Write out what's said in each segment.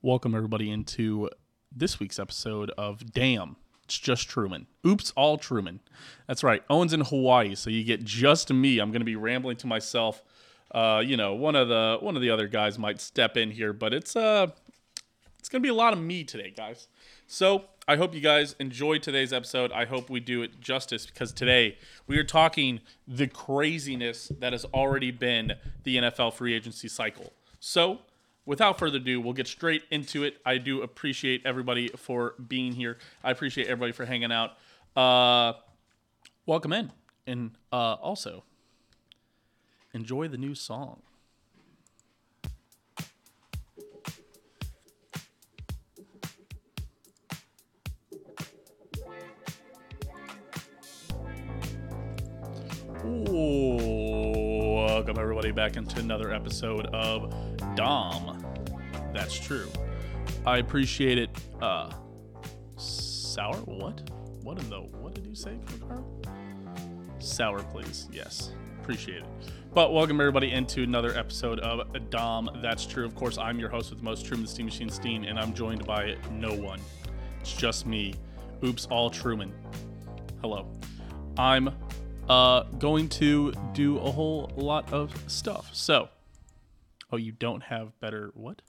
welcome everybody into this week's episode of Damn. It's just Truman. Oops, all Truman. That's right. Owen's in Hawaii, so you get just me. I'm going to be rambling to myself. Uh, you know, one of the one of the other guys might step in here, but it's uh it's going to be a lot of me today, guys. So, I hope you guys enjoyed today's episode. I hope we do it justice because today we are talking the craziness that has already been the NFL free agency cycle. So, without further ado, we'll get straight into it. I do appreciate everybody for being here. I appreciate everybody for hanging out. Uh, welcome in, and uh, also enjoy the new song. Ooh, welcome everybody back into another episode of Dahm. That's true. I appreciate it. Uh, sour? What? What in the? What did you say, Carl? Sour, please. Yes, appreciate it. But welcome everybody into another episode of Dahm. That's true. Of course, I'm your host with the most, Truman Steam Machine Steen, and I'm joined by no one. It's just me. Oops, all Truman. Hello. I'm uh, going to do a whole lot of stuff. So, oh, you don't have better what?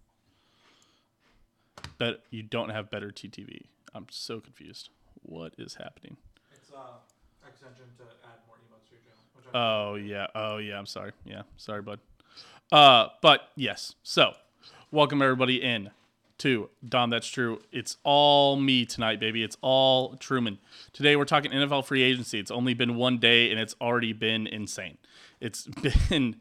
Bet you don't have BetterTTV. I'm so confused. What is happening? It's uh extension to add more emotes to your channel. Oh yeah. Oh yeah. I'm sorry. Yeah. Sorry, bud. Uh, but yes. So, welcome everybody in to Dahm. That's true. It's all me tonight, baby. It's all Truman. Today we're talking NFL free agency. It's only been one day and it's already been insane. It's been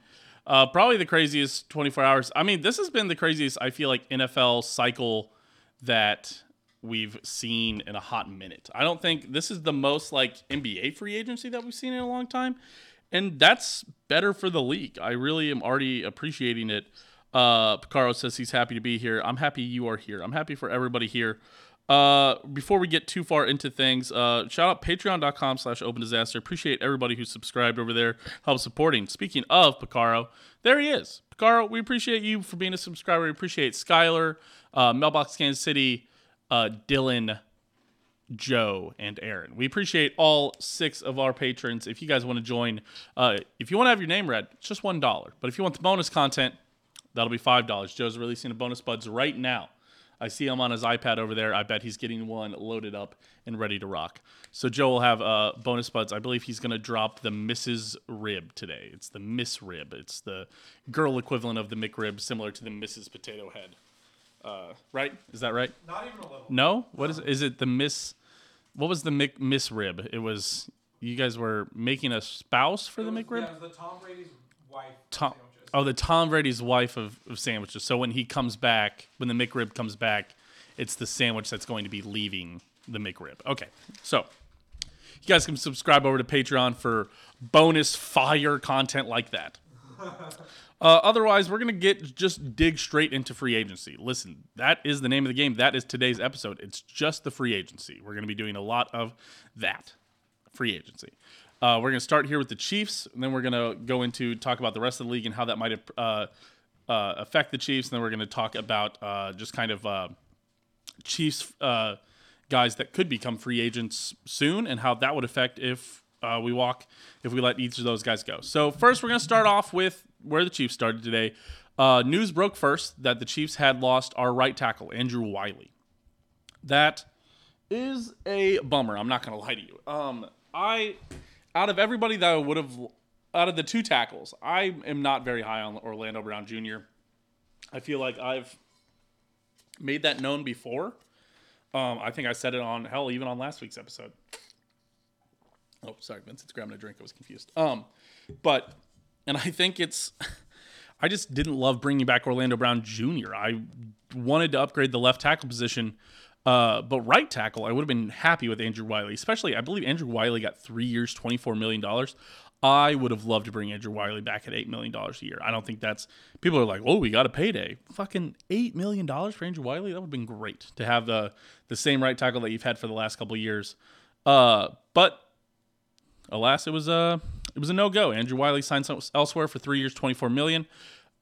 uh, probably the craziest 24 hours. I mean, this has been the craziest. I feel like NFL cycle that we've seen in a hot minute. I don't think this is the most like NBA free agency that we've seen in a long time. And that's better for the league. I really am already appreciating it. Uh, Picaro says he's happy to be here. I'm happy you are here. I'm happy for everybody here. Uh, before we get too far into things, uh, shout out patreon.com slash open disaster. Appreciate everybody who subscribed over there, help supporting. Speaking of Picaro, there he is. Picaro, we appreciate you for being a subscriber. We appreciate Skylar, uh, Mailbox Kansas City, uh, Dylan, Joe, and Aaron. We appreciate all six of our patrons. If you guys want to join, uh, if you want to have your name read, it's just one dollar. But if you want the bonus content, that'll be five dollars. Joe's releasing a bonus buds right now. I see him on his iPad over there. I bet he's getting one loaded up and ready to rock. So Joe will have uh, bonus buds. I believe he's going to drop the Mrs. Rib today. It's the Miss Rib. It's the girl equivalent of the McRib, similar to the Mrs. Potato Head. Uh, right? Is that right? Not even a little. No. What is? Is it the Miss? What was the Mc, Miss Rib? It was. You guys were making a spouse for the It was- McRib. Yeah, it was the Tom Brady's wife. Tom. Oh, the Tom Brady's wife of, of sandwiches. So when he comes back, when the McRib comes back, it's the sandwich that's going to be leaving the McRib. Okay, so you guys can subscribe over to Patreon for bonus fire content like that. Uh, otherwise, we're gonna get just dig straight into free agency. Listen, that is the name of the game. That is today's episode. It's just the free agency. We're gonna be doing a lot of that free agency. Uh, we're gonna start here with the Chiefs, and then we're gonna go into talk about the rest of the league and how that might uh, uh, affect the Chiefs. And then we're gonna talk about uh, just kind of uh, Chiefs uh, guys that could become free agents soon and how that would affect if we walk if we let each of those guys go. So first, we're going to start off with where the Chiefs started today. News broke first that the Chiefs had lost our right tackle Andrew Wylie. That is a bummer. I'm not going to lie to you. Um, I out of everybody that I would have out of the two tackles, I am not very high on Orlando Brown Jr. I feel like I've made that known before. Um, I think I said it on hell even on last week's episode. Oh, sorry, Vincent's grabbing a drink. I was confused. Um, but and I think it's I just didn't love bringing back Orlando Brown Jr. I wanted to upgrade the left tackle position, uh, but right tackle I would have been happy with Andrew Wylie. Especially, I believe Andrew Wylie got three years, twenty four million dollars. I would have loved to bring Andrew Wylie back at eight million dollars a year. I don't think that's people are like, oh, we got a payday. Fucking eight million dollars for Andrew Wylie. That would have been great to have the the same right tackle that you've had for the last couple years. Uh, but alas, it was a it was a no go. Andrew Wylie signed elsewhere for three years, twenty four million.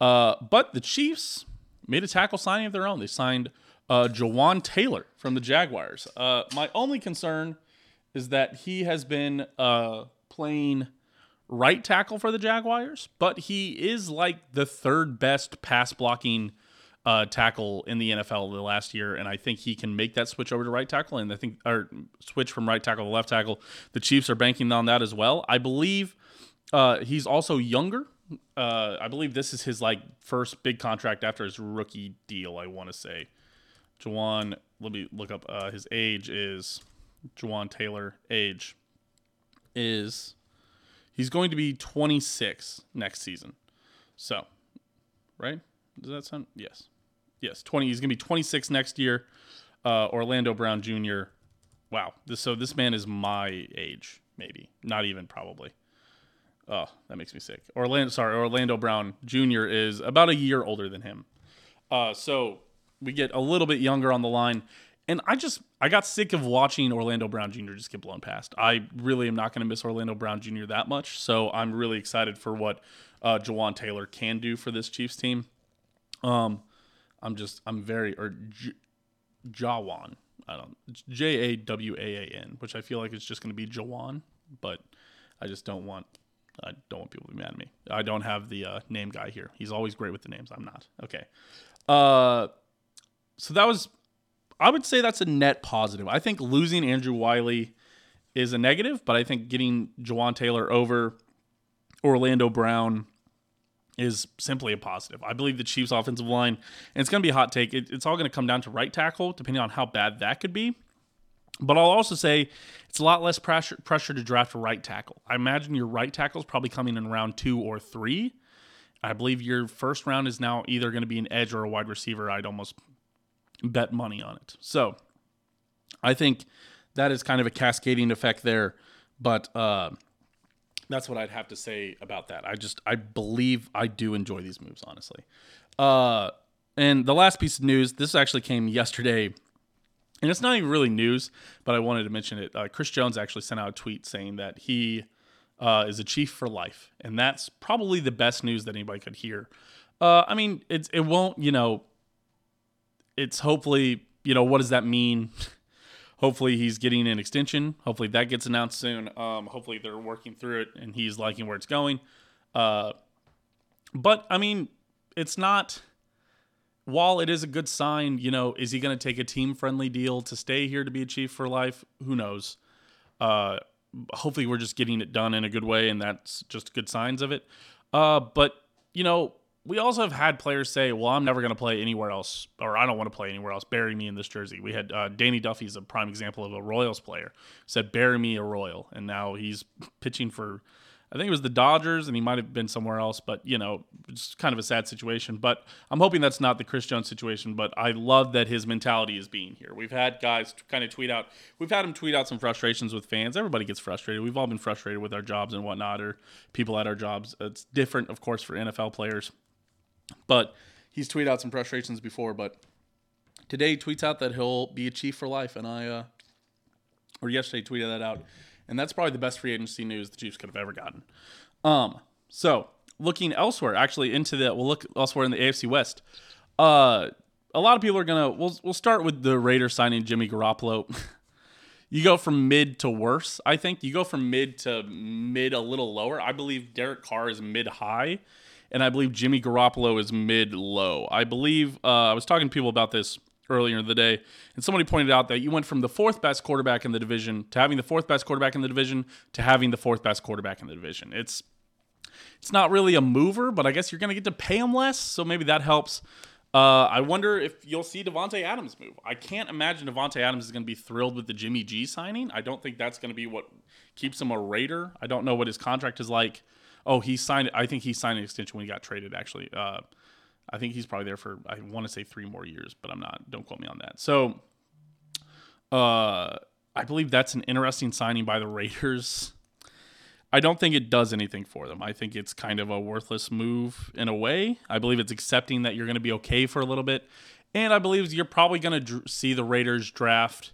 Uh, but the Chiefs made a tackle signing of their own. They signed uh, Jawaan Taylor from the Jaguars. Uh, my only concern is that he has been uh, playing right tackle for the Jaguars, but he is like the third best pass blocking uh, tackle in the NFL the last year, and I think he can make that switch over to right tackle, and I think or switch from right tackle to left tackle. The Chiefs are banking on that as well. I believe uh, he's also younger. Uh, I believe this is his like first big contract after his rookie deal. I want to say, Jawaan. Let me look up. Uh, his age is Jawaan Taylor. Age is he's going to be 26 next season. So, right? Does that sound? Yes. Yes, 20. He's going to be 26 next year. Uh, Orlando Brown Jr. Wow. This, so this man is my age, maybe. Not even probably. Oh, that makes me sick. Orlando, sorry, Orlando Brown Jr. is about a year older than him. Uh, so we get a little bit younger on the line. And I just I got sick of watching Orlando Brown Jr. just get blown past. I really am not going to miss Orlando Brown Jr. that much. So I'm really excited for what uh, Jawaan Taylor can do for this Chiefs team. Um, I'm just I'm very or J- Jawaan. I don't J A W A A N, which I feel like it's just going to be Jawaan, but I just don't want I don't want people to be mad at me. I don't have the uh, name guy here. He's always great with the names. I'm not. Okay. Uh, so that was I would say that's a net positive. I think losing Andrew Wylie is a negative, but I think getting Jawaan Taylor over Orlando Brown is simply a positive. I believe the Chiefs' offensive line, and it's going to be a hot take. It, it's all going to come down to right tackle, depending on how bad that could be. But I'll also say it's a lot less pressure pressure to draft a right tackle. I imagine your right tackle is probably coming in round two or three. I believe your first round is now either going to be an edge or a wide receiver. I'd almost bet money on it. So I think that is kind of a cascading effect there. But uh, that's what I'd have to say about that. I just I believe I do enjoy these moves, honestly. Uh, and the last piece of news, this actually came yesterday, and it's not even really news, but I wanted to mention it. Uh, Chris Jones actually sent out a tweet saying that he uh, is a chief for life, and that's probably the best news that anybody could hear. Uh, I mean, it's it won't you know. It's hopefully you know what does that mean? hopefully he's getting an extension. Hopefully that gets announced soon. Um, hopefully they're working through it and he's liking where it's going. Uh, but I mean, it's not. While it is a good sign, you know, is he going to take a team friendly deal to stay here to be a chief for life? Who knows? Uh, hopefully we're just getting it done in a good way, and that's just good signs of it. Uh, but you know, we also have had players say, "Well, I'm never going to play anywhere else, or I don't want to play anywhere else. Bury me in this jersey." We had uh, Danny Duffy's a prime example of a Royals player said, "Bury me a Royal," and now he's pitching for, I think it was the Dodgers, and he might have been somewhere else. But you know, it's kind of a sad situation. But I'm hoping that's not the Chris Jones situation. But I love that his mentality is being here. We've had guys kind of tweet out, we've had him tweet out some frustrations with fans. Everybody gets frustrated. We've all been frustrated with our jobs and whatnot, or people at our jobs. It's different, of course, for NFL players. But he's tweeted out some frustrations before, but today he tweets out that he'll be a chief for life, and I, uh, or yesterday tweeted that out, and that's probably the best free agency news the Chiefs could have ever gotten. Um, so looking elsewhere, actually into the, we'll look elsewhere in the AFC West. Uh, a lot of people are gonna. We'll we'll start with the Raiders signing Jimmy Garoppolo. you go from mid to worse. I think you go from mid to mid a little lower. I believe Derek Carr is mid high and I believe Jimmy Garoppolo is mid low. I believe uh, I was talking to people about this earlier in the day, and somebody pointed out that you went from the fourth best quarterback in the division to having the fourth best quarterback in the division to having the fourth best quarterback in the division. It's it's not really a mover, but I guess you're going to get to pay him less, so maybe that helps. Uh, I wonder if you'll see Davante Adams move. I can't imagine Davante Adams is going to be thrilled with the Jimmy G signing. I don't think that's going to be what keeps him a Raider. I don't know what his contract is like Oh, he signed. I think he signed an extension when he got traded. Actually, uh, I think he's probably there for. I want to say three more years, but I'm not. Don't quote me on that. So, uh, I believe that's an interesting signing by the Raiders. I don't think it does anything for them. I think it's kind of a worthless move in a way. I believe it's accepting that you're going to be okay for a little bit, and I believe you're probably going to dr- see the Raiders draft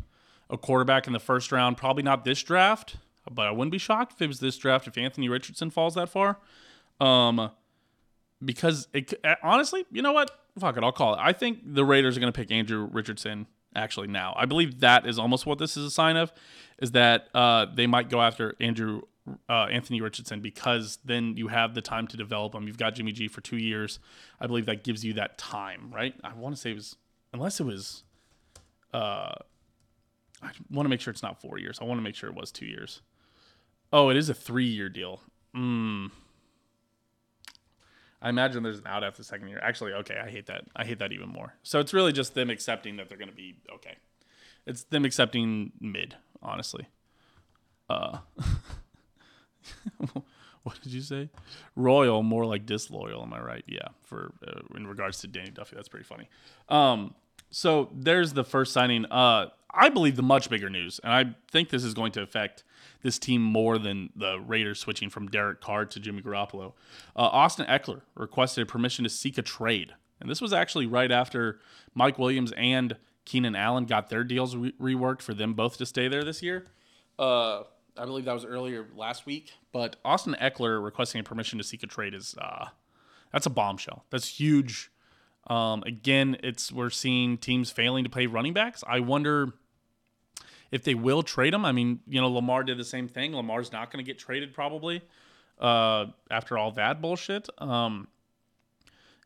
a quarterback in the first round. Probably not this draft, but I wouldn't be shocked if it was this draft if Anthony Richardson falls that far. Um, because it honestly, you know what? Fuck it, I'll call it. I think the Raiders are going to pick Andrew Richardson actually now. I believe that is almost what this is a sign of, is that uh, they might go after Andrew uh, Anthony Richardson because then you have the time to develop him. You've got Jimmy G for two years. I believe that gives you that time, right? I want to say it was unless it was. Uh, I want to make sure it's not four years. I want to make sure it was two years. Oh, it is a three-year deal. Hmm. I imagine there's an out after the second year. Actually, okay, I hate that. I hate that even more. So it's really just them accepting that they're going to be okay. It's them accepting mid, honestly. Uh, what did you say? Royal, more like disloyal. Am I right? Yeah. For uh, in regards to Danny Duffy, that's pretty funny. Um, so there's the first signing. Uh, I believe the much bigger news, and I think this is going to affect this team more than the Raiders switching from Derek Carr to Jimmy Garoppolo. Uh, Austin Ekeler requested permission to seek a trade, and this was actually right after Mike Williams and Keenan Allen got their deals re- reworked for them both to stay there this year. Uh, I believe that was earlier last week, but Austin Ekeler requesting permission to seek a trade is uh, that's a bombshell. That's huge. Um, again, it's we're seeing teams failing to pay running backs. I wonder if they will trade him. I mean, you know, Lamar did the same thing. Lamar's not going to get traded probably uh, after all that bullshit. Um,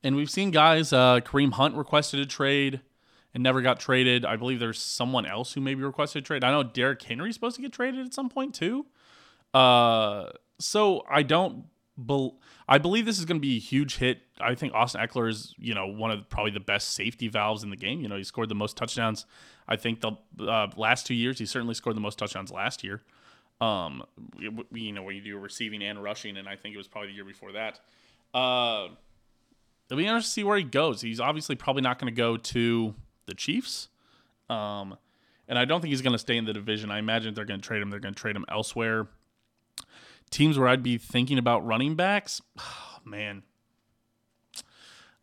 and we've seen guys, uh, Kareem Hunt requested a trade and never got traded. I believe there's someone else who maybe requested a trade. I know Derrick Henry's supposed to get traded at some point too. Uh, so I don't. I believe this is going to be a huge hit. I think Austin Ekeler is, you know, one of probably the best safety valves in the game. You know, he scored the most touchdowns. I think the uh, last two years, he certainly scored the most touchdowns last year. Um, you know, when you do receiving and rushing, and I think it was probably the year before that. Uh, it'll be interesting to see where he goes. He's obviously probably not going to go to the Chiefs. Um, and I don't think he's going to stay in the division. I imagine they're going to trade him. They're going to trade him elsewhere. Teams where I'd be thinking about running backs, oh, man.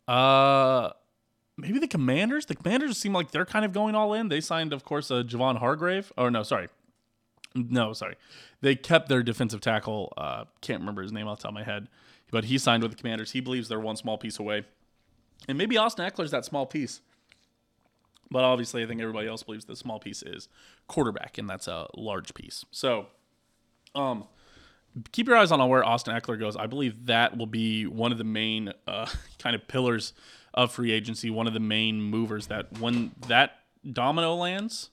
Uh, maybe the Commanders. The Commanders seem like they're kind of going all in. They signed, of course, a uh, Javon Hargrave. Oh no, sorry, no, sorry. They kept their defensive tackle. Uh, can't remember his name off the top of my head, but he signed with the Commanders. He believes they're one small piece away, and maybe Austin Ekeler's that small piece. But obviously, I think everybody else believes the small piece is quarterback, and that's a large piece. So, um, keep your eyes on where Austin Ekeler goes. I believe that will be one of the main uh, kind of pillars of free agency, one of the main movers that when that domino lands,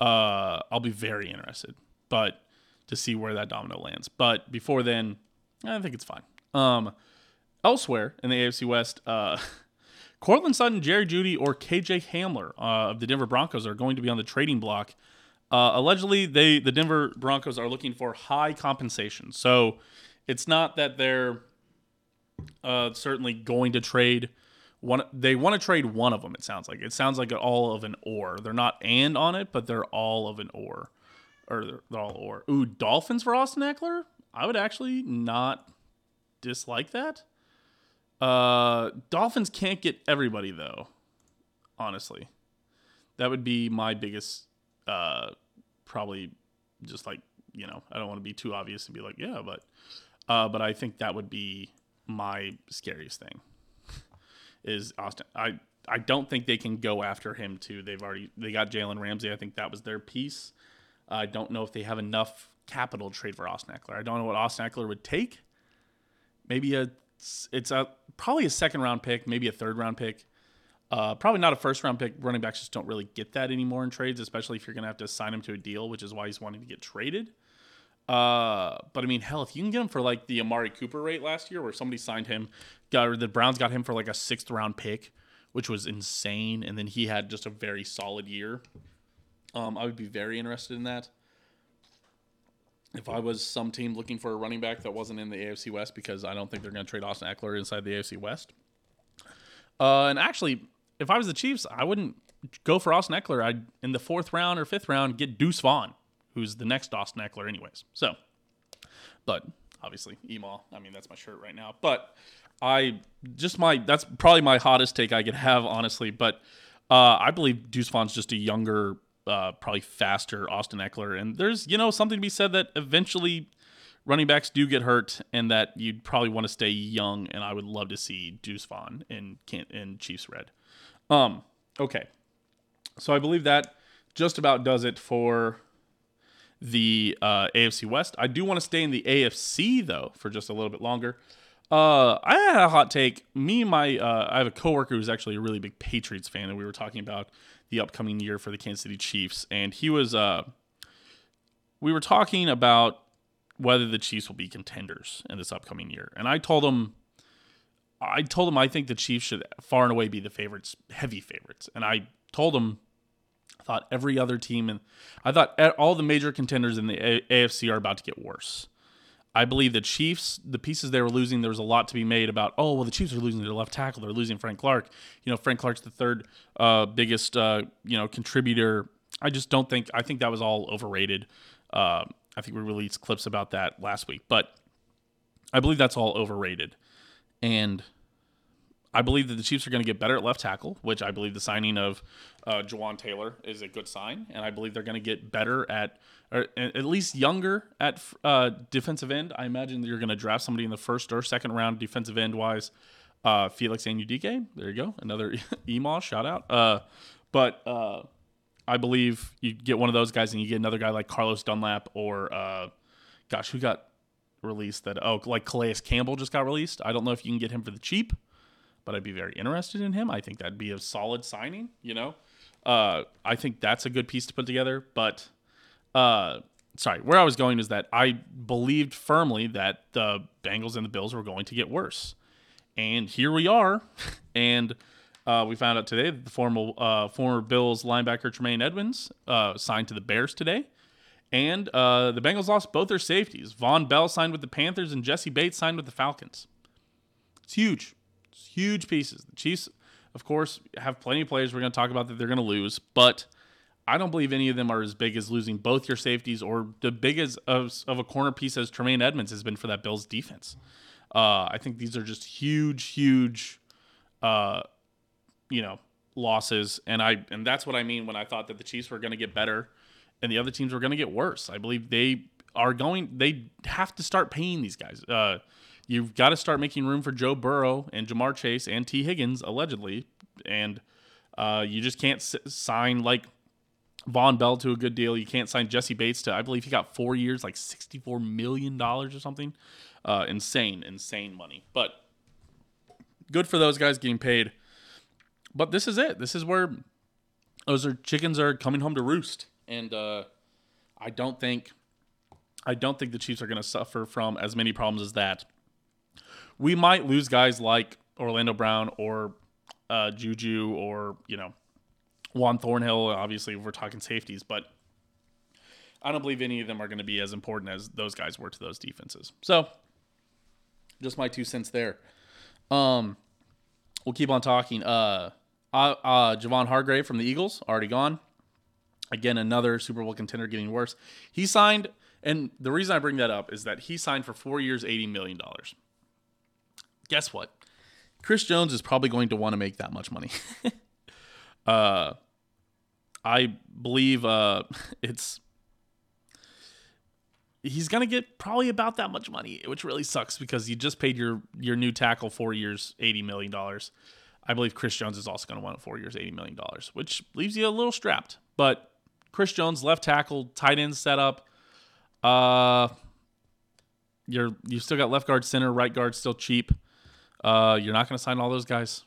uh, I'll be very interested. But to see where that domino lands. But before then, I think it's fine. Um, elsewhere in the AFC West, uh, Courtland Sutton, Jerry Jeudy, or KJ Hamler uh, of the Denver Broncos are going to be on the trading block uh, allegedly, they the Denver Broncos are looking for high compensation. So it's not that they're uh, certainly going to trade one. They want to trade one of them. It sounds like it sounds like all of an or. They're not and on it, but they're all of an or, or they're, all or. Ooh, Dolphins for Austin Ekeler. I would actually not dislike that. Uh, Dolphins can't get everybody though. Honestly, that would be my biggest uh, probably just like you know I don't want to be too obvious and be like yeah, but uh, but I think that would be my scariest thing is Austin. I I don't think they can go after him too. They've already they got Jalen Ramsey. I think that was their piece. I don't know if they have enough capital to trade for Austin Ekeler. I don't know what Austin Ekeler would take. Maybe a it's a probably a second round pick, maybe a third round pick. Uh, probably not a first round pick. Running backs just don't really get that anymore in trades, especially if you're going to have to sign him to a deal, which is why he's wanting to get traded. Uh, but I mean, hell, if you can get him for like the Amari Cooper rate last year, where somebody signed him, got the Browns got him for like a sixth round pick, which was insane, and then he had just a very solid year. Um, I would be very interested in that. If I was some team looking for a running back that wasn't in the AFC West, because I don't think they're going to trade Austin Ekeler inside the AFC West. Uh, and actually, if I was the Chiefs, I wouldn't go for Austin Ekeler. I'd in the fourth round or fifth round get Deuce Vaughn, who's the next Austin Ekeler, anyways. So, but obviously, Email. I mean, that's my shirt right now. But I just my that's probably my hottest take I could have, honestly. But uh, I believe Deuce Vaughn's just a younger, uh, probably faster Austin Ekeler, and there's you know something to be said that eventually running backs do get hurt, and that you'd probably want to stay young. And I would love to see Deuce Vaughn in in Chiefs red. Um, okay, so I believe that just about does it for the uh, AFC West. I do want to stay in the AFC though for just a little bit longer. Uh, I had a hot take. Me and my uh, I have a coworker who's actually a really big Patriots fan, and we were talking about the upcoming year for the Kansas City Chiefs, and he was uh, we were talking about whether the Chiefs will be contenders in this upcoming year, and I told him. I told him I think the Chiefs should far and away be the favorites, heavy favorites, and I told him I thought every other team and I thought all the major contenders in the AFC are about to get worse. I believe the Chiefs, the pieces they were losing, there was a lot to be made about. Oh well, the Chiefs are losing their left tackle. They're losing Frank Clark. You know, Frank Clark's the third uh, biggest uh, you know contributor. I just don't think. I think that was all overrated. Uh, I think we released clips about that last week, but I believe that's all overrated. And I believe that the Chiefs are going to get better at left tackle, which I believe the signing of uh, Jawaan Taylor is a good sign, and I believe they're going to get better at, or at least younger at uh, defensive end. I imagine that you're going to draft somebody in the first or second round defensive end wise. Uh, Felix Anudike, there you go, another email shout out. Uh, but uh, I believe you get one of those guys, and you get another guy like Carlos Dunlap or, uh, gosh, who got released? That oh, like Calais Campbell just got released. I don't know if you can get him for the cheap but I'd be very interested in him. I think that'd be a solid signing. You know, uh, I think that's a good piece to put together. But uh, sorry, where I was going is that I believed firmly that the Bengals and the Bills were going to get worse, and here we are, and. Uh, we found out today that the former uh, former Bills linebacker Tremaine Edmunds uh, signed to the Bears today, and uh, the Bengals lost both their safeties. Vonn Bell signed with the Panthers, and Jessie Bates signed with the Falcons. It's huge It's huge pieces. The Chiefs, of course, have plenty of players we're going to talk about that they're going to lose, but I don't believe any of them are as big as losing both your safeties or the biggest of, of a corner piece as Tremaine Edmunds has been for that Bills defense. Uh, I think these are just huge, huge, uh, you know, losses, and I and that's what I mean when I thought that the Chiefs were going to get better and the other teams are going to get worse. I believe they are going. They have to start paying these guys. Uh, you've got to start making room for Joe Burrow and Ja'Marr Chase and Tee Higgins allegedly, and uh, you just can't s- sign like Vonn Bell to a good deal. You can't sign Jessie Bates to I believe he got four years, like sixty four million dollars or something. Uh, insane, insane money. But good for those guys getting paid. But this is it. This is where those are chickens are coming home to roost, and uh, I don't think I don't think the Chiefs are going to suffer from as many problems as that we might lose guys like Orlando Brown or uh, Juju or you know Juan Thornhill. Obviously, we're talking safeties, but I don't believe any of them are going to be as important as those guys were to those defenses. So, just my two cents there. Um, we'll keep on talking. Uh, uh, uh, Javon Hargrave from the Eagles already gone. Again, another Super Bowl contender getting worse. He signed, and the reason I bring that up is that he signed for four years, eighty million dollars guess what? Chris Jones is probably going to want to make that much money. uh, I believe uh, it's he's gonna get probably about that much money, which really sucks because you just paid your your new tackle four years, eighty million dollars. I believe Chris Jones is also gonna want four years, eighty million dollars, which leaves you a little strapped. But Chris Jones, left tackle, tight end setup. Uh, you're you still got left guard, center, right guard still cheap. Uh, you're not going to sign all those guys.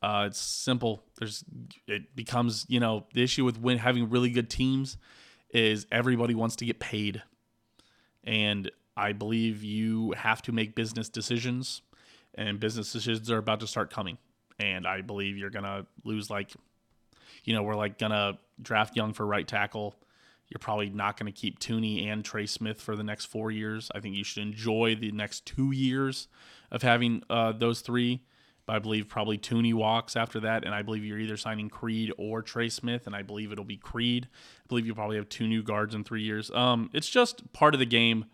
Uh, it's simple. There's it becomes you know the issue with when having really good teams is everybody wants to get paid, and I believe you have to make business decisions, and business decisions are about to start coming. And I believe you're gonna lose like, you know, we're like gonna draft Young for right tackle. You're probably not going to keep Thuney and Trey Smith for the next four years. I think you should enjoy the next two years of having uh, those three. But I believe probably Thuney walks after that, and I believe you're either signing Creed or Trey Smith, and I believe it'll be Creed. I believe you probably have two new guards in three years. Um, it's just part of the game.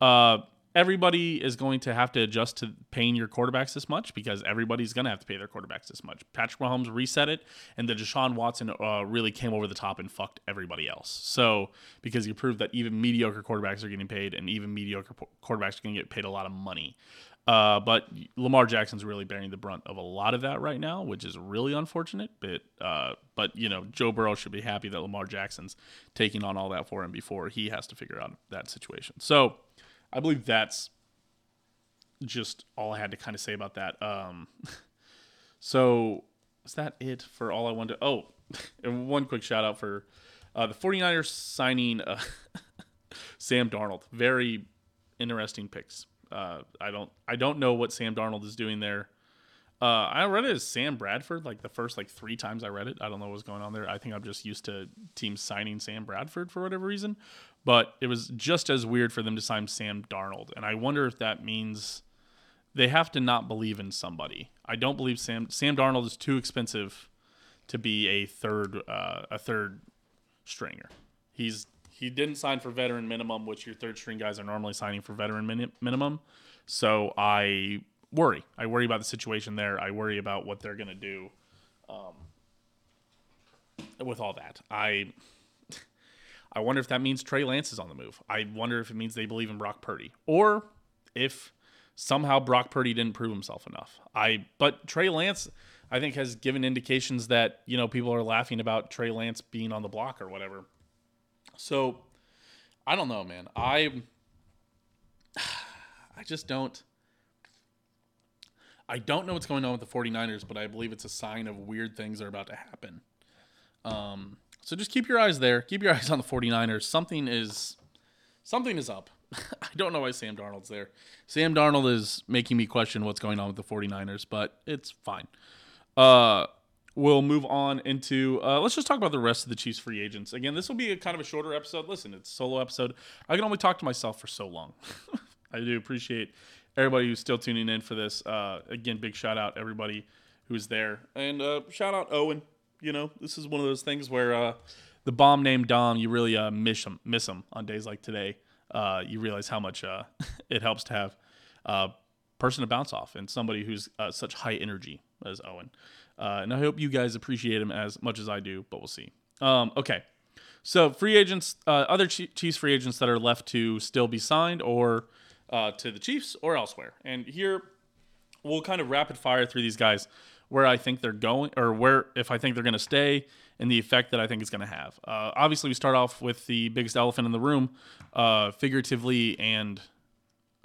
Uh, everybody is going to have to adjust to paying your quarterbacks this much because everybody's going to have to pay their quarterbacks this much. Patrick Mahomes reset it, and the Deshaun Watson uh, really came over the top and fucked everybody else. So because he proved that even mediocre quarterbacks are getting paid, and even mediocre quarterbacks are going to get paid a lot of money. Uh, but Lamar Jackson's really bearing the brunt of a lot of that right now, which is really unfortunate. But uh, but you know, Joe Burrow should be happy that Lamar Jackson's taking on all that for him before he has to figure out that situation. So I believe that's just all I had to kind of say about that. Um, so is that it for all I wanted to? Oh, and one quick shout out for uh, the 49ers signing uh, Sam Darnold. Very interesting picks. Uh, I don't I don't know what Sam Darnold is doing there. Uh, I read it as Sam Bradford like the first like three times I read it. I don't know what's going on there. I think I'm just used to teams signing Sam Bradford for whatever reason, but it was just as weird for them to sign Sam Darnold, and I wonder if that means they have to not believe in somebody. I don't believe Sam Sam Darnold is too expensive to be a third uh, a third stringer. He's he didn't sign for veteran minimum, which your third string guys are normally signing for veteran min- minimum. So I worry. I worry about the situation there. I worry about what they're going to do um, with all that. I I wonder if that means Trey Lance is on the move. I wonder if it means they believe in Brock Purdy or if somehow Brock Purdy didn't prove himself enough. I but Trey Lance I think has given indications that, you know, people are laughing about Trey Lance being on the block or whatever. So I don't know, man. I I just don't I don't know what's going on with the 49ers, but I believe it's a sign of weird things are about to happen. Um, so just keep your eyes there. Keep your eyes on the 49ers. Something is something is up. I don't know why Sam Darnold's there. Sam Darnold is making me question what's going on with the 49ers, but it's fine. Uh we'll move on into uh, let's just talk about the rest of the Chiefs free agents. Again, this will be a kind of a shorter episode. Listen, it's a solo episode. I can only talk to myself for so long. I do appreciate everybody who's still tuning in for this. Uh, again, big shout out everybody who's there, and uh, shout out Owen. You know, this is one of those things where uh, the bomb named Dom, you really uh, miss him, miss him on days like today. Uh, you realize how much it helps to have a person to bounce off and somebody who's such high energy as Owen. Uh, and I hope you guys appreciate him as much as I do, but we'll see. Um, okay. So, free agents, uh, other Chiefs free agents that are left to still be signed or uh, to the Chiefs or elsewhere. And here we'll kind of rapid fire through these guys where I think they're going or where, if I think they're going to stay and the effect that I think it's going to have. Uh, obviously, we start off with the biggest elephant in the room, uh, figuratively and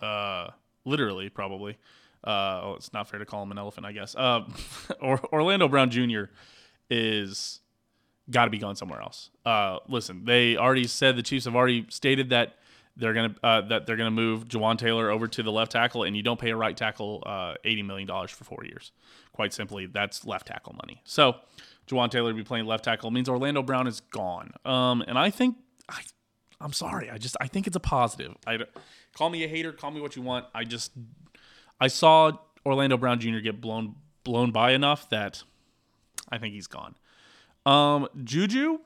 uh, literally, probably. Uh, oh, it's not fair to call him an elephant, I guess. Uh, or, Orlando Brown Jr. is got to be going somewhere else. Uh, listen, they already said the Chiefs have already stated that they're gonna uh, that they're gonna move Jawaan Taylor over to the left tackle, and you don't pay a right tackle uh, eighty million dollars for four years. Quite simply, that's left tackle money. So Jawaan Taylor be playing left tackle means Orlando Brown is gone. Um, and I think I, I'm sorry, I just I think it's a positive. I call me a hater, call me what you want. I just I saw Orlando Brown Jr. get blown blown by enough that I think he's gone. Um, Juju,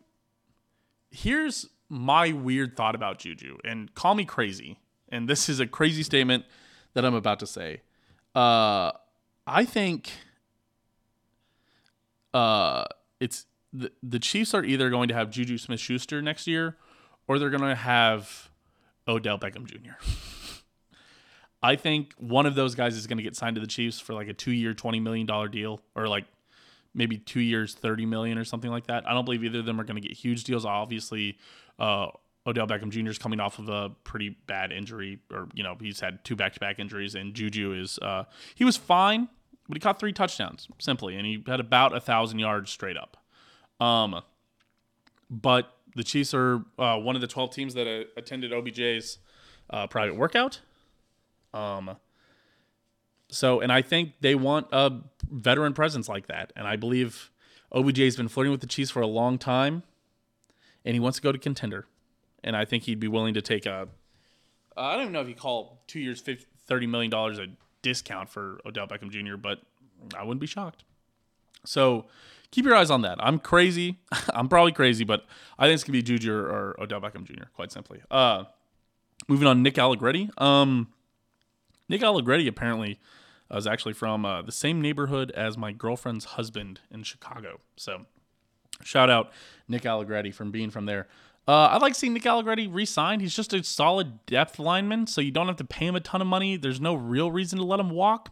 here's my weird thought about Juju, and call me crazy. And this is a crazy statement that I'm about to say. Uh, I think uh, it's the, the Chiefs are either going to have Juju Smith Schuster next year or they're going to have Odell Beckham Jr. I think one of those guys is going to get signed to the Chiefs for like a two-year, twenty million dollar deal, or like maybe two years, thirty million or something like that. I don't believe either of them are going to get huge deals. Obviously, uh, Odell Beckham Jr. is coming off of a pretty bad injury, or you know he's had two back-to-back injuries, and Juju is uh, he was fine, but he caught three touchdowns simply, and he had about a thousand yards straight up. Um, but the Chiefs are uh, one of the twelve teams that uh, attended OBJ's uh, private workout. Um, so, and I think they want a veteran presence like that. And I believe OBJ has been flirting with the Chiefs for a long time, and he wants to go to contender. And I think he'd be willing to take a. I don't even know if he call two years, $30 million a discount for Odell Beckham Jr., but I wouldn't be shocked. So keep your eyes on that. I'm crazy. I'm probably crazy, but I think it's going to be Juju or Odell Beckham Jr., quite simply. Uh, moving on, Nick Allegretti. Um, Nick Allegretti apparently uh, is actually from uh, the same neighborhood as my girlfriend's husband in Chicago. So shout out Nick Allegretti from being from there. Uh, I'd like seeing Nick Allegretti re-signed. He's just a solid depth lineman, so you don't have to pay him a ton of money. There's no real reason to let him walk.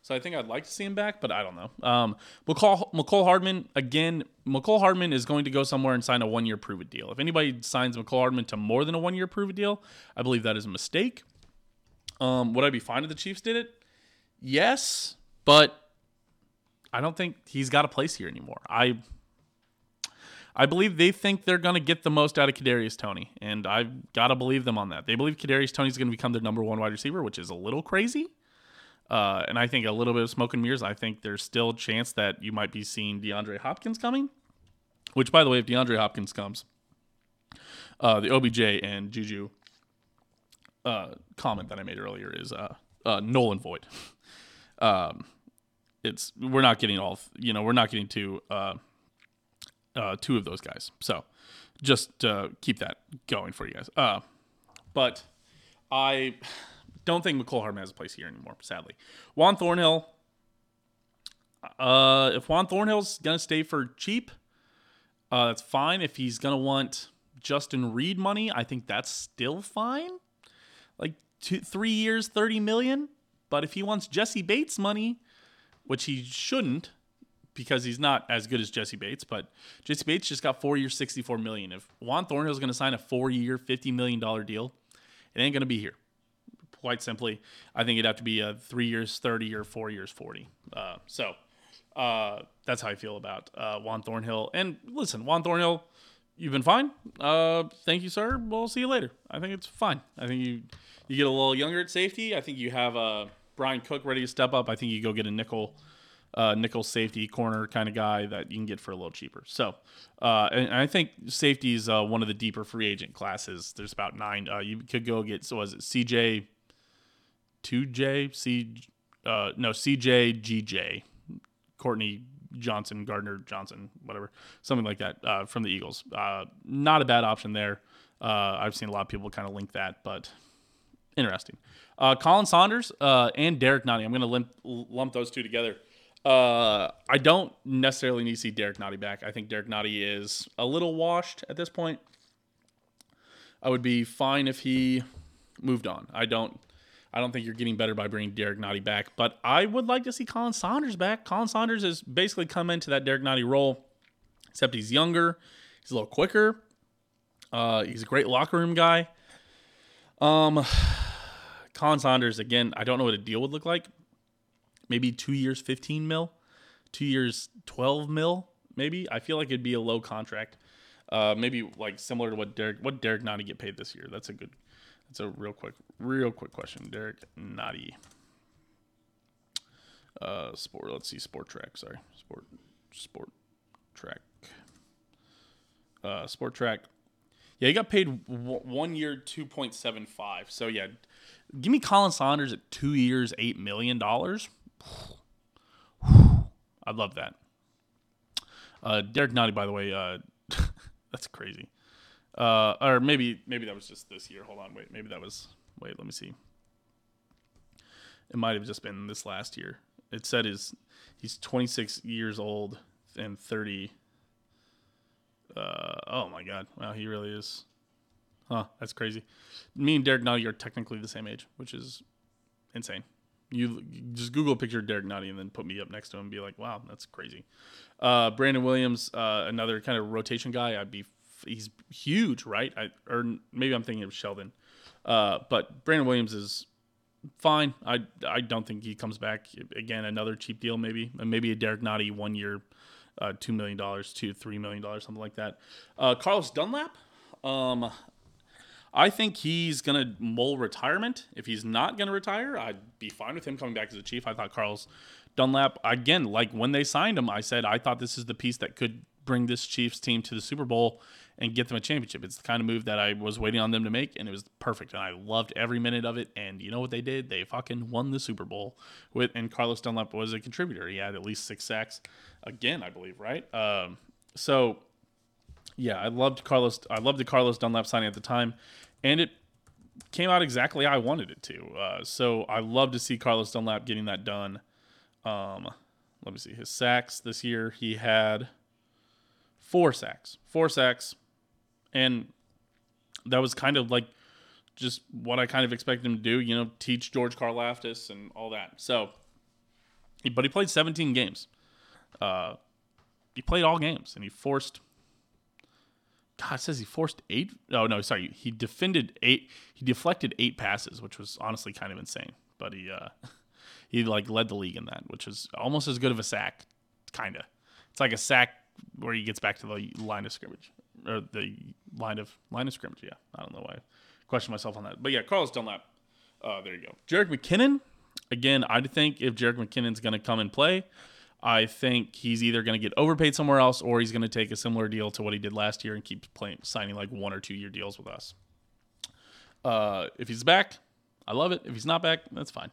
So I think I'd like to see him back, but I don't know. Um, McCall, Mecole Hardman, again, Mecole Hardman is going to go somewhere and sign a one year prove it deal. If anybody signs Mecole Hardman to more than a one year prove it deal, I believe that is a mistake. Um, would I be fine if the Chiefs did it? Yes, but I don't think he's got a place here anymore. I I believe they think they're going to get the most out of Kadarius Toney, and I've got to believe them on that. They believe Kadarius Toney is going to become their number one wide receiver, which is a little crazy. Uh, and I think a little bit of smoke and mirrors. I think there's still a chance that you might be seeing DeAndre Hopkins coming. Which, by the way, if DeAndre Hopkins comes, uh, the OBJ and Juju uh, comment that I made earlier is uh, uh, null and void. um, it's we're not getting all you know we're not getting two uh, two of those guys. So just uh, keep that going for you guys. Uh, but I don't think Mecole Hardman has a place here anymore, sadly. Juan Thornhill. Uh, if Juan Thornhill's gonna stay for cheap, uh, that's fine. If he's gonna want Justin Reid money, I think that's still fine. Like two, three years, thirty million. But if he wants Jessie Bates money, which he shouldn't, because he's not as good as Jessie Bates, but Jessie Bates just got four years, sixty-four million. If Juan Thornhill's going to sign a four-year, fifty million dollar deal, it ain't going to be here. Quite simply, I think it'd have to be a three years, thirty, or four years, forty. Uh, so uh, that's how I feel about uh, Juan Thornhill. And listen, Juan Thornhill, you've been fine. Uh, thank you, sir. We'll see you later. I think it's fine. I think you you get a little younger at safety. I think you have uh, Bryan Cook ready to step up. I think you go get a nickel. Uh, nickel safety corner kind of guy that you can get for a little cheaper. So, uh, and, and I think safety is uh, one of the deeper free agent classes. There's about nine. Uh, you could go get so was it CJ, two J C, uh, no CJ GJ, Courtney Johnson, Gardner Johnson, whatever, something like that uh, from the Eagles. Uh, not a bad option there. Uh, I've seen a lot of people kind of link that, but interesting. Uh, Colin Saunders uh, and Derrick Nnadi. I'm going to lump, lump those two together. Uh, I don't necessarily need to see Derrick Nnadi back. I think Derrick Nnadi is a little washed at this point. I would be fine if he moved on. I don't. I don't think you're getting better by bringing Derrick Nnadi back, but I would like to see Colin Saunders back. Colin Saunders has basically come into that Derrick Nnadi role, except he's younger, he's a little quicker. Uh, he's a great locker room guy. Um, Colin Saunders again. I don't know what a deal would look like. Maybe two years, fifteen mil. Two years, twelve mil. Maybe. I feel like it'd be a low contract. Uh, maybe like similar to what Derek what Derrick Nnadi get paid this year. That's a good. That's a real quick, real quick question. Derrick Nnadi. Uh, sport. Let's see. Spotrac. Sorry. Sport. Sport track. Uh, Spotrac. Yeah, he got paid w- one year, two point seven five. So yeah, give me Colin Saunders at two years, eight million dollars. I'd love that. Uh, Derrick Nnadi, by the way, uh, that's crazy. Uh, or maybe maybe that was just this year. Hold on, wait, maybe that was. Wait, let me see. It might have just been this last year. It said is he's 26 years old and 30. Uh, oh my God! Wow, he really is. Huh, that's crazy. Me and Derrick Nnadi are technically the same age, which is insane. You, just Google a picture of Derrick Nnadi and then put me up next to him and be like, wow, that's crazy. Uh, Brandon Williams, uh, another kind of rotation guy. I'd be he's huge, right? I, or maybe I'm thinking of Sheldon. Uh, but Brandon Williams is fine. I I don't think he comes back again. Another cheap deal, maybe, and maybe a Derrick Nnadi one year, uh, two million dollars, two three million dollars, something like that. Uh, Carlos Dunlap. Um, I think he's gonna mull retirement. If he's not gonna retire, I'd be fine with him coming back as a chief. I thought Carlos Dunlap again, like when they signed him, I said I thought this is the piece that could bring this Chiefs team to the Super Bowl and get them a championship. It's the kind of move that I was waiting on them to make, and it was perfect. And I loved every minute of it. And you know what they did? They fucking won the Super Bowl with. And Carlos Dunlap was a contributor. He had at least six sacks again, I believe, right? Um, so yeah, I loved Carlos. I loved the Carlos Dunlap signing at the time, and it came out exactly I wanted it to. Uh, so I love to see Carlos Dunlap getting that done. Um, let me see his sacks this year. He had four sacks, four sacks, and that was kind of like just what I kind of expected him to do. You know, teach George Karlaftis and all that. So, but he played 17 games. Uh, he played all games, and he forced. God says he forced eight. Oh no, sorry, he defended eight. He deflected eight passes, which was honestly kind of insane. But he uh, he like led the league in that, which is almost as good of a sack, kind of. It's like a sack where he gets back to the line of scrimmage or the line of line of scrimmage. Yeah, I don't know why I question myself on that, but yeah, Carlos Dunlap. Uh, there you go. Jerick McKinnon. Again, I think if Jerick McKinnon's going to come and play, I think he's either going to get overpaid somewhere else or he's going to take a similar deal to what he did last year and keep playing, signing like one or two year deals with us. Uh, if he's back, I love it. If he's not back, that's fine.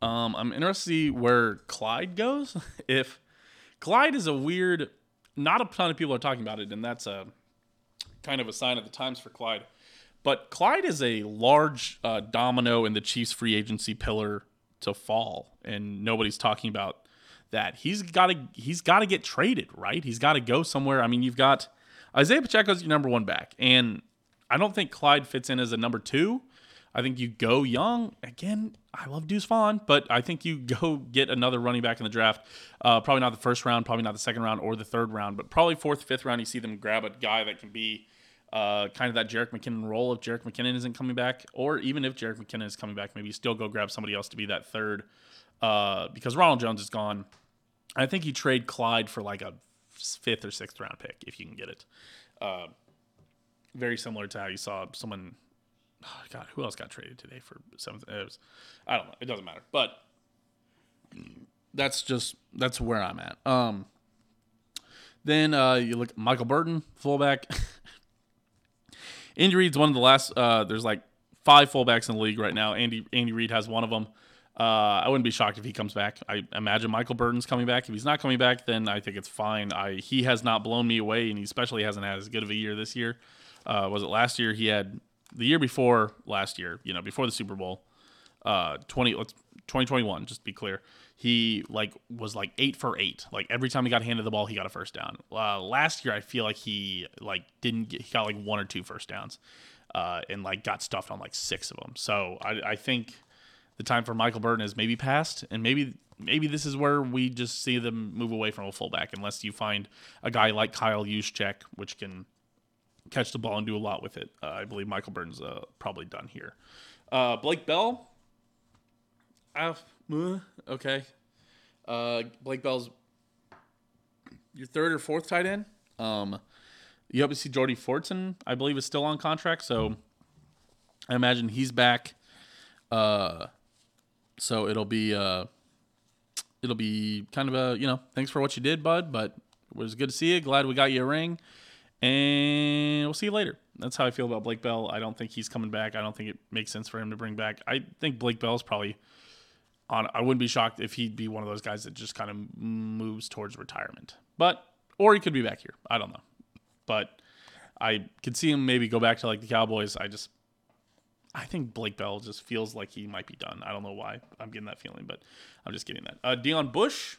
Um, I'm interested to see where Clyde goes. if Clyde is a weird, not a ton of people are talking about it, and that's a kind of a sign of the times for Clyde. But Clyde is a large uh, domino in the Chiefs free agency pillar to fall, and nobody's talking about that. He's got to he's got to get traded, right? He's got to go somewhere. I mean, you've got Isaiah Pacheco's your number one back, and I don't think Clyde fits in as a number two. I think you go young. Again, I love Deuce Vaughn, but I think you go get another running back in the draft. Uh, probably not the first round, probably not the second round or the third round, but probably fourth, fifth round. You see them grab a guy that can be uh, kind of that Jerick McKinnon role if Jerick McKinnon isn't coming back, or even if Jerick McKinnon is coming back, maybe still go grab somebody else to be that third uh, because Ronald Jones is gone. I think you trade Clyde for like a fifth or sixth round pick if you can get it. Uh, very similar to how you saw someone. Oh God, who else got traded today for seventh? It was, I don't know. It doesn't matter, but that's just that's where I'm at. Um, then uh, you look Michael Burton, fullback. Andy Reid's one of the last. Uh, there's like five fullbacks in the league right now. Andy Andy Reid has one of them. Uh, I wouldn't be shocked if he comes back. I imagine Michael Burton's coming back. If he's not coming back, then I think it's fine. I he has not blown me away, and he especially hasn't had as good of a year this year. Uh, was it last year? He had the year before last year. You know, before the Super Bowl, uh, twenty 2021. Just to be clear, he like was like eight for eight. Like every time he got handed the ball, he got a first down. Uh, last year, I feel like he like didn't get, he got like one or two first downs, uh, and like got stuffed on like six of them. So I, I think the time for Michael Burton is maybe past, and maybe maybe this is where we just see them move away from a fullback, unless you find a guy like Kyle Juszczyk, which can catch the ball and do a lot with it. Uh, I believe Michael Burton's uh, probably done here. Uh, Blake Bell, uh, okay. Uh, Blake Bell's your third or fourth tight end. Um, you see Jody Fortson, I believe, is still on contract, so I imagine he's back. Uh, so it'll be uh, it'll be kind of a you know thanks for what you did, bud, but it was good to see you. Glad we got you a ring, and we'll see you later. That's how I feel about Blake Bell. I don't think he's coming back. I don't think it makes sense for him to bring back. I think Blake Bell's probably on. I wouldn't be shocked if he'd be one of those guys that just kind of moves towards retirement. But or he could be back here. I don't know. But I could see him maybe go back to like the Cowboys. I just I think Blake Bell just feels like he might be done. I don't know why I'm getting that feeling, but I'm just getting that. Uh, Deon Bush.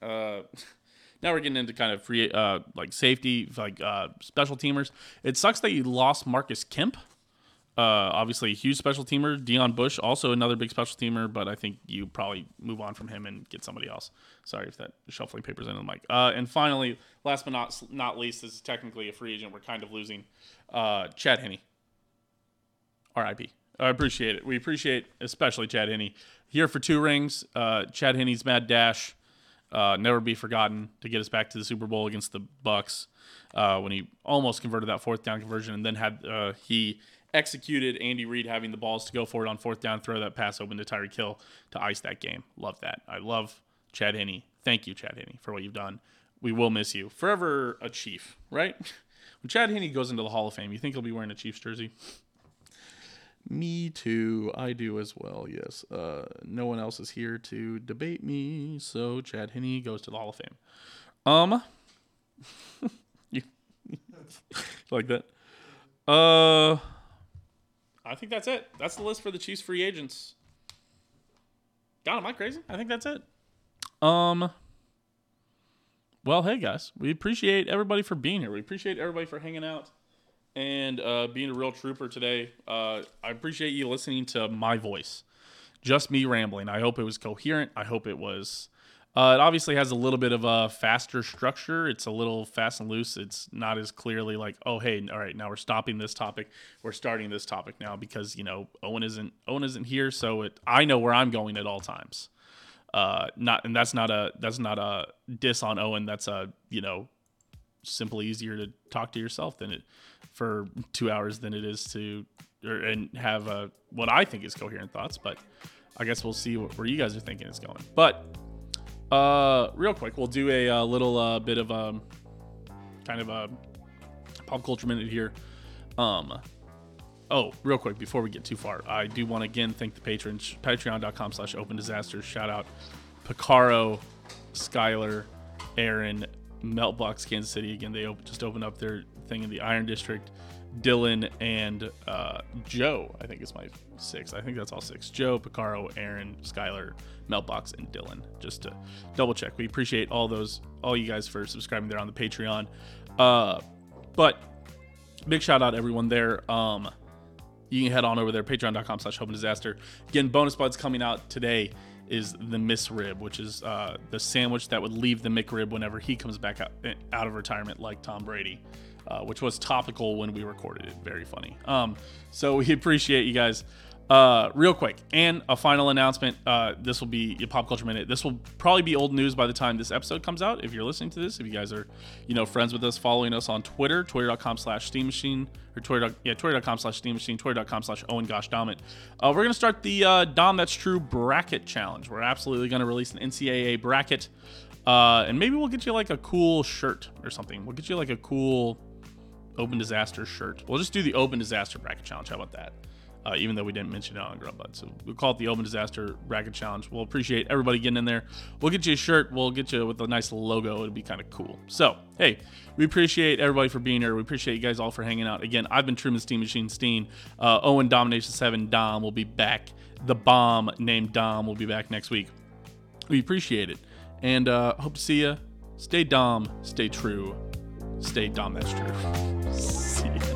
Uh, now we're getting into kind of free, uh, like safety, like uh, special teamers. It sucks that you lost Marcus Kemp. Uh, obviously, a huge special teamer. Deon Bush, also another big special teamer, but I think you probably move on from him and get somebody else. Sorry if that shuffling papers in the mic. Uh, and finally, last but not not least, is technically a free agent. We're kind of losing. Uh, Chad Henne. RIP. I appreciate it. We appreciate especially Chad Henne here for two rings. Uh, Chad Henne's mad dash, uh, never be forgotten to get us back to the Super Bowl against the Bucs uh, when he almost converted that fourth down conversion, and then had he executed Andy Reid having the balls to go for it on fourth down, throw that pass open to Tyreek Hill to ice that game. Love that. I love Chad Henne. Thank you, Chad Henne, for what you've done. We will miss you. Forever a Chief, right? When Chad Henne goes into the Hall of Fame, you think he'll be wearing a Chiefs jersey? Me too. I do as well. Yes. Uh, no one else is here to debate me, so Chad Henne goes to the Hall of Fame. Um, you like that? Uh, I think that's it. That's the list for the Chiefs free agents. God, am I crazy? I think that's it. Um. Well, hey guys, we appreciate everybody for being here. We appreciate everybody for hanging out and uh, being a real trooper today. Uh, I appreciate you listening to my voice, just me rambling. I hope it was coherent. I hope it was. Uh, it obviously has a little bit of a faster structure. It's a little fast and loose. It's not as clearly like, oh, hey, all right, now we're stopping this topic. We're starting this topic now because you know Owen isn't Owen isn't here, so it I know where I'm going at all times. Uh, not and that's not a that's not a diss on Owen. That's a you know simply easier to talk to yourself than it for two hours than it is to or, and have a, what I think is coherent thoughts. But I guess we'll see where you guys are thinking it's going. But uh, real quick, we'll do a, uh little uh, bit of a kind of a pop culture minute here. Um, oh, real quick before we get too far, I do want to again thank the patrons. Patreon.com slash open disasters. Shout out Picaro, Skylar, Aaron, Meltbox Kansas City. Again, they op- just opened up their thing in the Iron District. Dylan and uh, Joe, I think is my six. I think that's all six. Joe, Picaro, Aaron, Skylar, Meltbox, and Dylan. Just to double check. We appreciate all those, all you guys for subscribing there on the Patreon. Uh, but big shout out everyone there. Um, you can head on over there, patreon.com slash open disaster. Again, bonus buds coming out today is the Miss Rib, which is uh, the sandwich that would leave the McRib whenever he comes back out, out of retirement, like Tom Brady, uh, which was topical when we recorded it. Very funny. Um, so we appreciate you guys. Uh, real quick, and a final announcement. Uh, this will be a pop culture minute. This will probably be old news by the time this episode comes out. If you're listening to this, if you guys are, you know, friends with us, following us on Twitter, twitter.com slash steehnmachine, or Twitter, yeah, twitter.com slash steehnmachine, twitter.com slash Owen Gosh Domit. Uh, we're going to start the uh, Dahm That's Tru bracket challenge. We're absolutely going to release an NCAA bracket. Uh, and maybe we'll get you like a cool shirt or something. We'll get you like a cool open disaster shirt. We'll just do the open disaster bracket challenge. How about that? Uh, even though we didn't mention it on Grubbud. So we'll call it the Open Disaster Bracket Challenge. We'll appreciate everybody getting in there. We'll get you a shirt. We'll get you with a nice logo. It'll be kind of cool. So, hey, we appreciate everybody for being here. We appreciate you guys all for hanging out. Again, I've been Truman Steam Machine Steen. Uh, Owen Domination 7 Dahm will be back. The bomb named Dahm will be back next week. We appreciate it. And uh, hope to see you. Stay Dahm, stay true, stay Dahm, that's true. See.